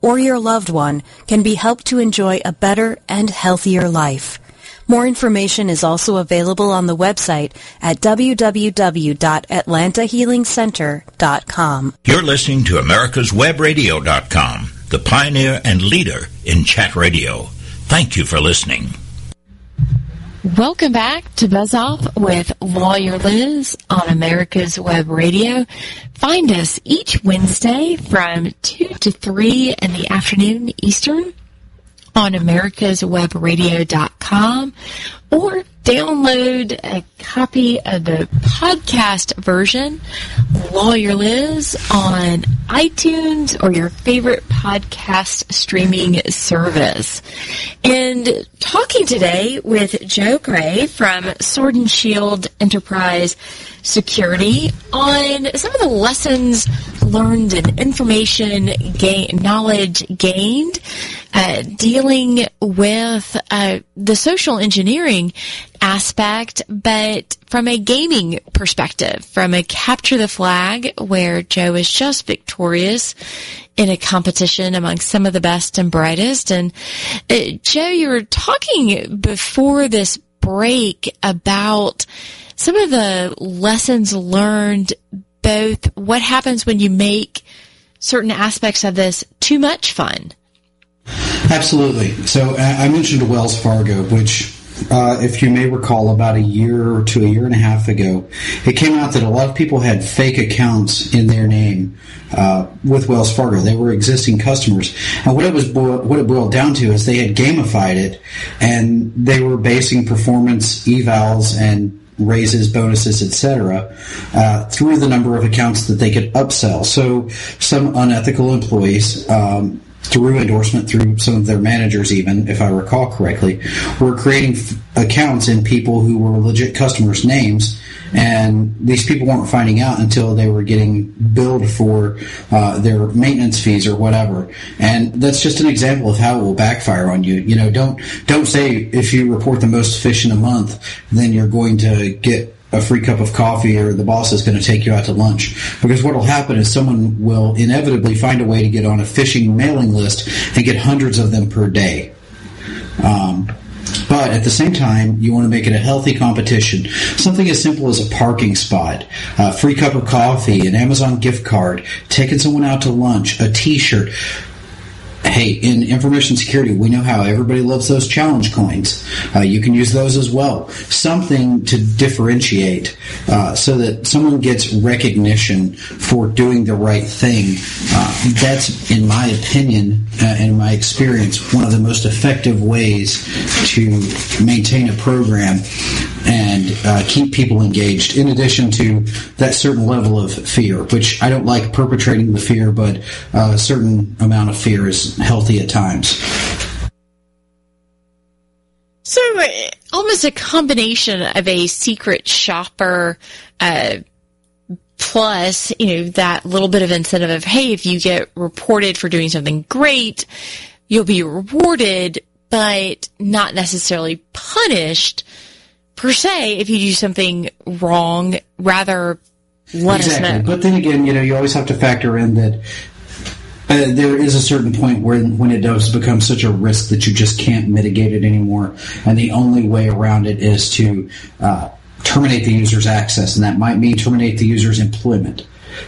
or your loved one can be helped to enjoy a better and healthier life. More information is also available on the website at www.atlantahealingcenter.com. You're listening to America's americaswebradio.com, the pioneer and leader in chat radio. Thank you for listening. Welcome back to Buzz Off with Lawyer Liz on America's Web Radio. Find us each Wednesday from 2 to 3 in the afternoon Eastern on americaswebradio.com or download a copy of the podcast version, Lawyer Liz, on iTunes or your favorite podcast streaming service. And talking today with Joe Gray from Sword and Shield Enterprise Security on some of the lessons learned and information gain, knowledge gained uh, dealing with uh, the social engineering aspect, but from a gaming perspective, from a capture the flag where Joe is just victorious in a competition among some of the best and brightest. And uh, Joe, you were talking before this break about some of the lessons learned, both what happens when you make certain aspects of this too much fun. Absolutely. So I mentioned Wells Fargo, which uh, if you may recall, about a year to a year and a half ago, it came out that a lot of people had fake accounts in their name uh, with Wells Fargo. They were existing customers, and what it was bo- what it boiled down to is they had gamified it, and they were basing performance evals and raises, bonuses, etc., uh, through the number of accounts that they could upsell. So some unethical employees. Um, through endorsement through some of their managers even if i recall correctly were creating f- accounts in people who were legit customers names and these people weren't finding out until they were getting billed for uh, their maintenance fees or whatever and that's just an example of how it will backfire on you you know don't don't say if you report the most phish in a month then you're going to get a free cup of coffee or the boss is going to take you out to lunch. Because what will happen is someone will inevitably find a way to get on a phishing mailing list and get hundreds of them per day. Um, but at the same time, you want to make it a healthy competition. Something as simple as a parking spot, a free cup of coffee, an Amazon gift card, taking someone out to lunch, a t-shirt hey, in information security, we know how everybody loves those challenge coins. Uh, you can use those as well. Something to differentiate uh, so that someone gets recognition for doing the right thing. Uh, that's, in my opinion uh, and in my experience, one of the most effective ways to maintain a program and uh, keep people engaged. In addition to that certain level of fear, which I don't like perpetrating the fear, but uh, a certain amount of fear is healthy at times. So, almost a combination of a secret shopper, uh, plus, you know, that little bit of incentive of, hey, if you get reported for doing something great, you'll be rewarded, but not necessarily punished per se if you do something wrong. Rather, let exactly. us know. But then again, you know, you always have to factor in that uh, there is a certain point where when it does become such a risk that you just can't mitigate it anymore, and the only way around it is to uh, terminate the user's access, and that might mean terminate the user's employment.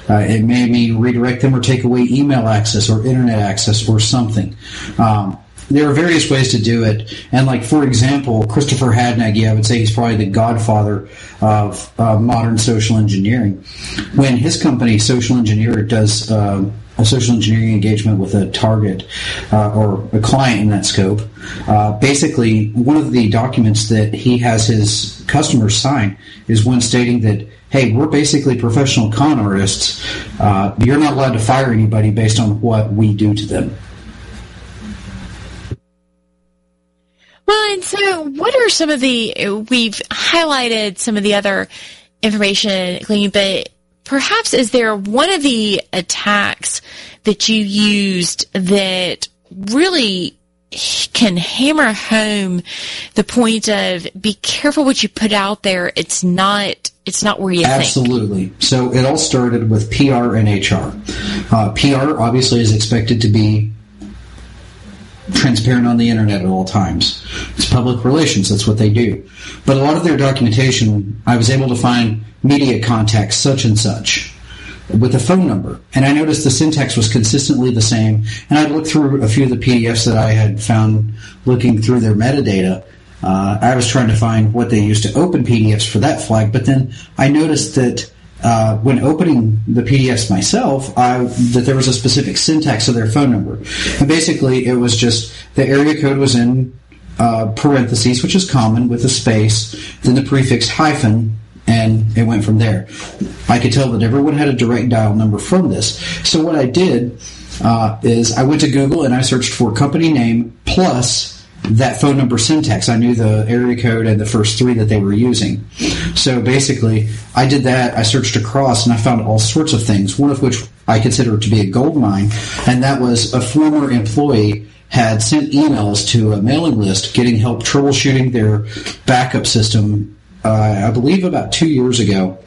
Uh, it may mean redirect them or take away email access or internet access or something. Um, there are various ways to do it. And like, for example, Christopher Hadnagy, I would say he's probably the godfather of uh, modern social engineering. When his company, Social Engineer, does uh, a social engineering engagement with a target uh, or a client in that scope, uh, basically one of the documents that he has his customers sign is one stating that hey, we're basically professional con artists. Uh, you're not allowed to fire anybody based on what we do to them. Well, and so what are some of the, we've highlighted some of the other information, but perhaps is there one of the attacks that you used that really can hammer home the point of be careful what you put out there. It's not it's not where you Absolutely. think. So it all started with PR and HR. Uh, PR obviously is expected to be transparent on the internet at all times. It's public relations, that's what they do. But a lot of their documentation, I was able to find media contacts such and such with a phone number. And I noticed the syntax was consistently the same. And I looked through a few of the PDFs that I had found looking through their metadata. Uh, I was trying to find what they used to open PDFs for that flag, but then I noticed that uh, when opening the PDFs myself, I, that there was a specific syntax of their phone number. And basically, it was just the area code was in uh, parentheses, which is common, with a space, then the prefix hyphen, and it went from there. I could tell that everyone had a direct dial number from this. So what I did uh, is I went to Google and I searched for company name plus that phone number syntax. I knew the area code and the first three that they were using. So basically, I did that. I searched across and I found all sorts of things, one of which I consider to be a gold mine, and that was a former employee had sent emails to a mailing list getting help troubleshooting their backup system, uh, I believe about two years ago.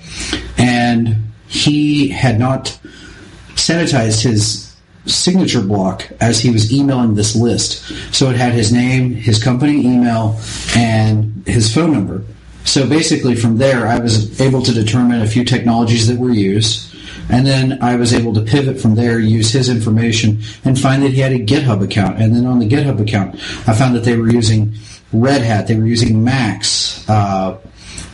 And he had not sanitized his signature block as he was emailing this list. So it had his name, his company email, and his phone number. So basically, from there, I was able to determine a few technologies that were used, and then I was able to pivot from there, use his information, and find that he had a GitHub account. And then on the GitHub account, I found that they were using Red Hat, they were using Macs, uh,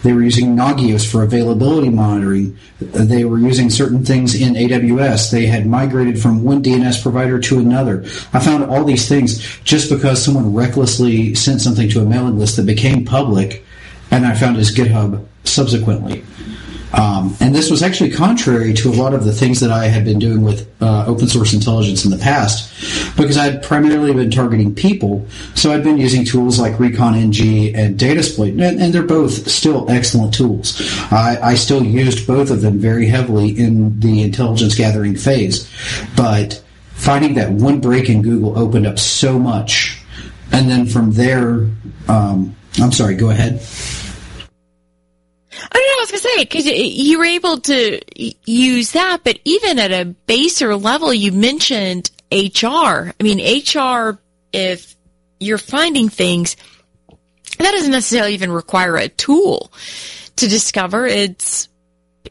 they were using Nagios for availability monitoring. They were using certain things in AWS. They had migrated from one DNS provider to another. I found all these things just because someone recklessly sent something to a mailing list that became public, and I found his GitHub subsequently. Um, and this was actually contrary to a lot of the things that I had been doing with uh, open source intelligence in the past, because I had primarily been targeting people. So I'd been using tools like ReconNG and Datasploit, and, and they're both still excellent tools. I, I still used both of them very heavily in the intelligence gathering phase, but finding that one break in Google opened up so much, and then from there, um, I'm sorry, go ahead. Oh, no, I was to say, because you were able to use that, but even at a baser level, you mentioned HR. I mean, HR, if you're finding things, that doesn't necessarily even require a tool to discover. It's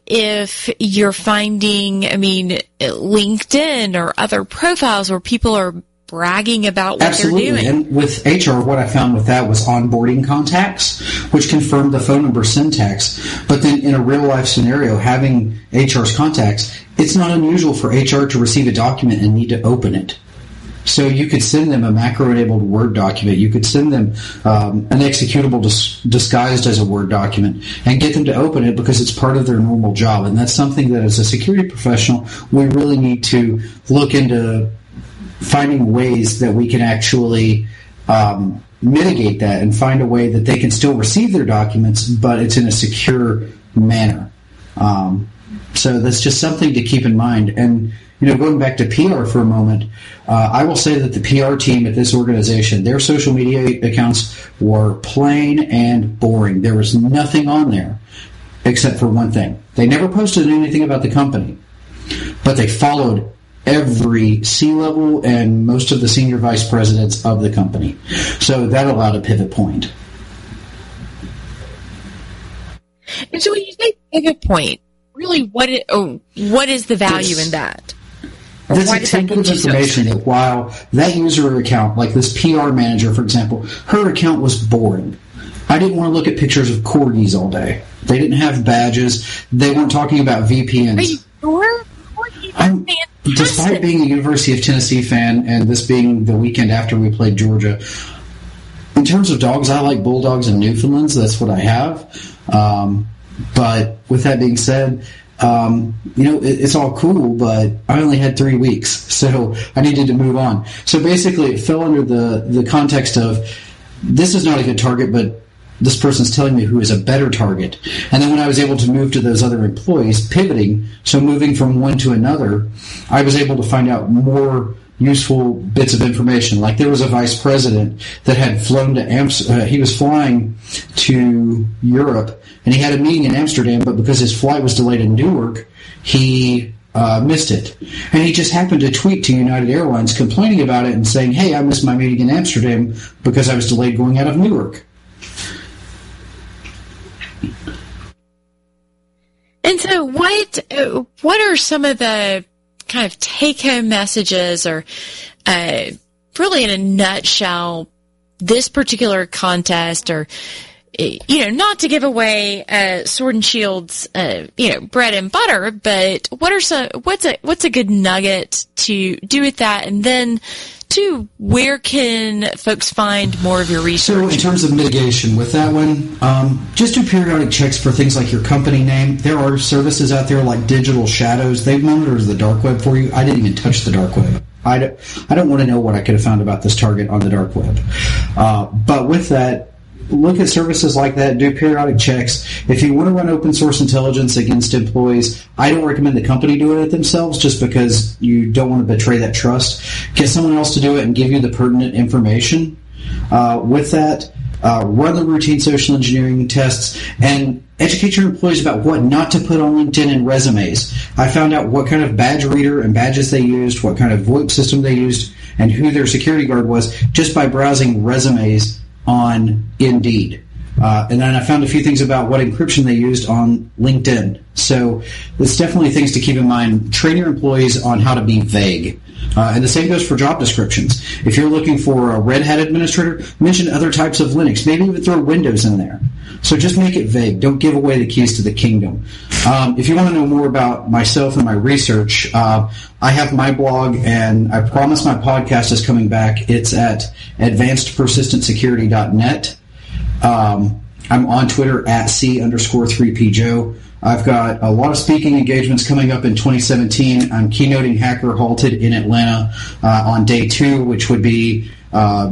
if you're finding, I mean, LinkedIn or other profiles where people are bragging about what Absolutely. they're doing. And with HR, what I found with that was onboarding contacts, which confirmed the phone number syntax. But then in a real life scenario, having HR's contacts, it's not unusual for HR to receive a document and need to open it. So you could send them a macro-enabled Word document. You could send them um, an executable dis- disguised as a Word document and get them to open it because it's part of their normal job. And that's something that as a security professional, we really need to look into finding ways that we can actually um, mitigate that and find a way that they can still receive their documents, but it's in a secure manner. Um, so that's just something to keep in mind. And you know, going back to PR for a moment, uh, I will say that the PR team at this organization, their social media accounts were plain and boring. There was nothing on there except for one thing. They never posted anything about the company, but they followed every C level and most of the senior vice presidents of the company. So that allowed a pivot point. And so when you say pivot point, really, what is, oh, what is the value in that? Or That's why a does that tidbit get of information that while that user account, like this PR manager, for example, her account was boring. I didn't want to look at pictures of corgis all day. They didn't have badges. They weren't talking about VPNs. Are you sure? I'm, despite being a University of Tennessee fan and this being the weekend after we played Georgia, in terms of dogs, I like bulldogs and Newfoundlands. That's what I have. Um, but with that being said, um, you know, it, it's all cool, but I only had three weeks, [laughs] so I needed to move on. So basically, it fell under the, the context of this is not a good target, but this person's telling me who is a better target. And then when I was able to move to those other employees, pivoting, so moving from one to another, I was able to find out more useful bits of information. Like there was a vice president that had flown to Amsterdam. Uh, he was flying to Europe and he had a meeting in Amsterdam, but because his flight was delayed in Newark, he uh, missed it. And he just happened to tweet to United Airlines complaining about it and saying, hey, I missed my meeting in Amsterdam because I was delayed going out of Newark. And so, what what are some of the kind of take home messages, or uh, really in a nutshell, this particular contest, or you know, not to give away uh, Sword and Shield's uh, you know bread and butter, but what are some what's a what's a good nugget to do with that, and then two, where can folks find more of your research? So, in terms of mitigation, with that one, um, just do periodic checks for things like your company name. There are services out there like Digital Shadows. They monitor the dark web for you. I didn't even touch the dark web. I don't, I don't want to know what I could have found about this target on the dark web. Uh, but with that, look at services like that, do periodic checks. If you want to run open source intelligence against employees, I don't recommend the company do it themselves just because you don't want to betray that trust. Get someone else to do it and give you the pertinent information. Uh, with that, uh, run the routine social engineering tests and educate your employees about what not to put on LinkedIn and resumes. I found out what kind of badge reader and badges they used, what kind of VoIP system they used, and who their security guard was just by browsing resumes on Indeed. Uh, and then I found a few things about what encryption they used on LinkedIn. So it's definitely things to keep in mind. Train your employees on how to be vague. Uh, and the same goes for job descriptions. If you're looking for a Red Hat administrator, mention other types of Linux. Maybe even throw Windows in there. So just make it vague. Don't give away the keys to the kingdom. Um, if you want to know more about myself and my research, uh, I have my blog, and I promise my podcast is coming back. It's at advancedpersistentsecurity.net. Um, I'm on Twitter at C underscore 3PJoe. I've got a lot of speaking engagements coming up in 2017. I'm keynoting Hacker Halted in Atlanta uh, on day two, which would be uh,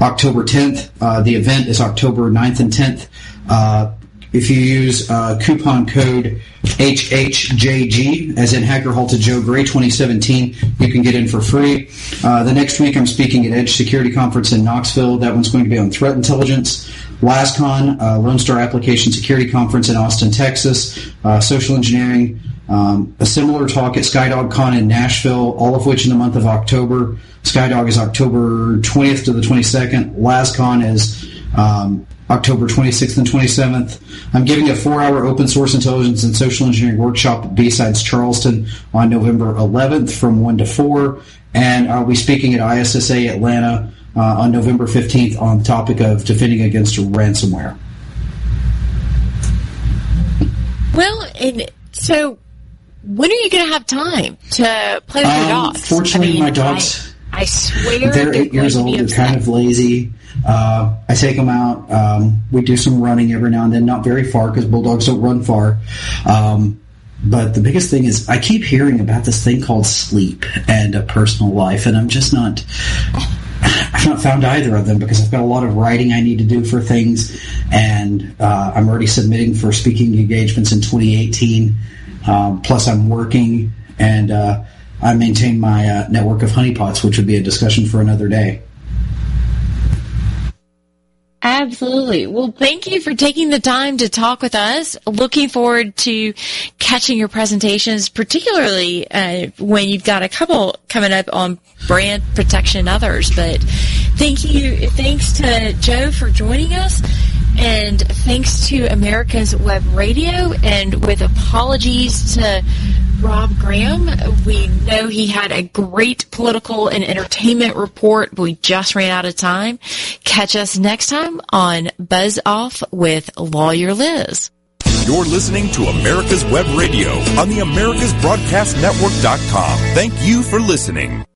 October 10th. Uh, the event is October 9th and 10th. Uh, if you use uh, coupon code HHJG, as in Hacker Halted Joe Gray 2017, you can get in for free. Uh, the next week, I'm speaking at Edge Security Conference in Knoxville. That one's going to be on threat intelligence. LASCON, uh, Lone Star Application Security Conference in Austin, Texas. Uh, social engineering. Um, a similar talk at Skydog Con in Nashville, all of which in the month of October. Skydog is October 20th to the 22nd. LASCON is um, October 26th and 27th. I'm giving a four-hour open source intelligence and social engineering workshop at B-Sides Charleston on November 11th from 1 to 4. And I'll be speaking at ISSA Atlanta uh, on November 15th on the topic of defending against ransomware. Well, and so when are you going to have time to play with your Um, dogs? fortunately, I mean, my dogs- I, I swear They're eight years old. They're kind of lazy. Uh, I take them out. Um, we do some running every now and then, not very far because bulldogs don't run far. Um, but the biggest thing is I keep hearing about this thing called sleep and a personal life, and I'm just not. I've not found either of them because I've got a lot of writing I need to do for things, and uh, I'm already submitting for speaking engagements in 2018. Um, plus, I'm working, and uh, I maintain my uh, network of honeypots, which would be a discussion for another day. Absolutely. Well, thank you for taking the time to talk with us. Looking forward to catching your presentations, particularly uh, when you've got a couple coming up on brand protection and others. But thank you. Thanks to Joe for joining us. And thanks to America's Web Radio, and with apologies to Rob Graham, we know he had a great political and entertainment report, but we just ran out of time. Catch us next time on Buzz Off with Lawyer Liz. You're listening to America's Web Radio on the AmericasBroadcastNetwork.com. Thank you for listening.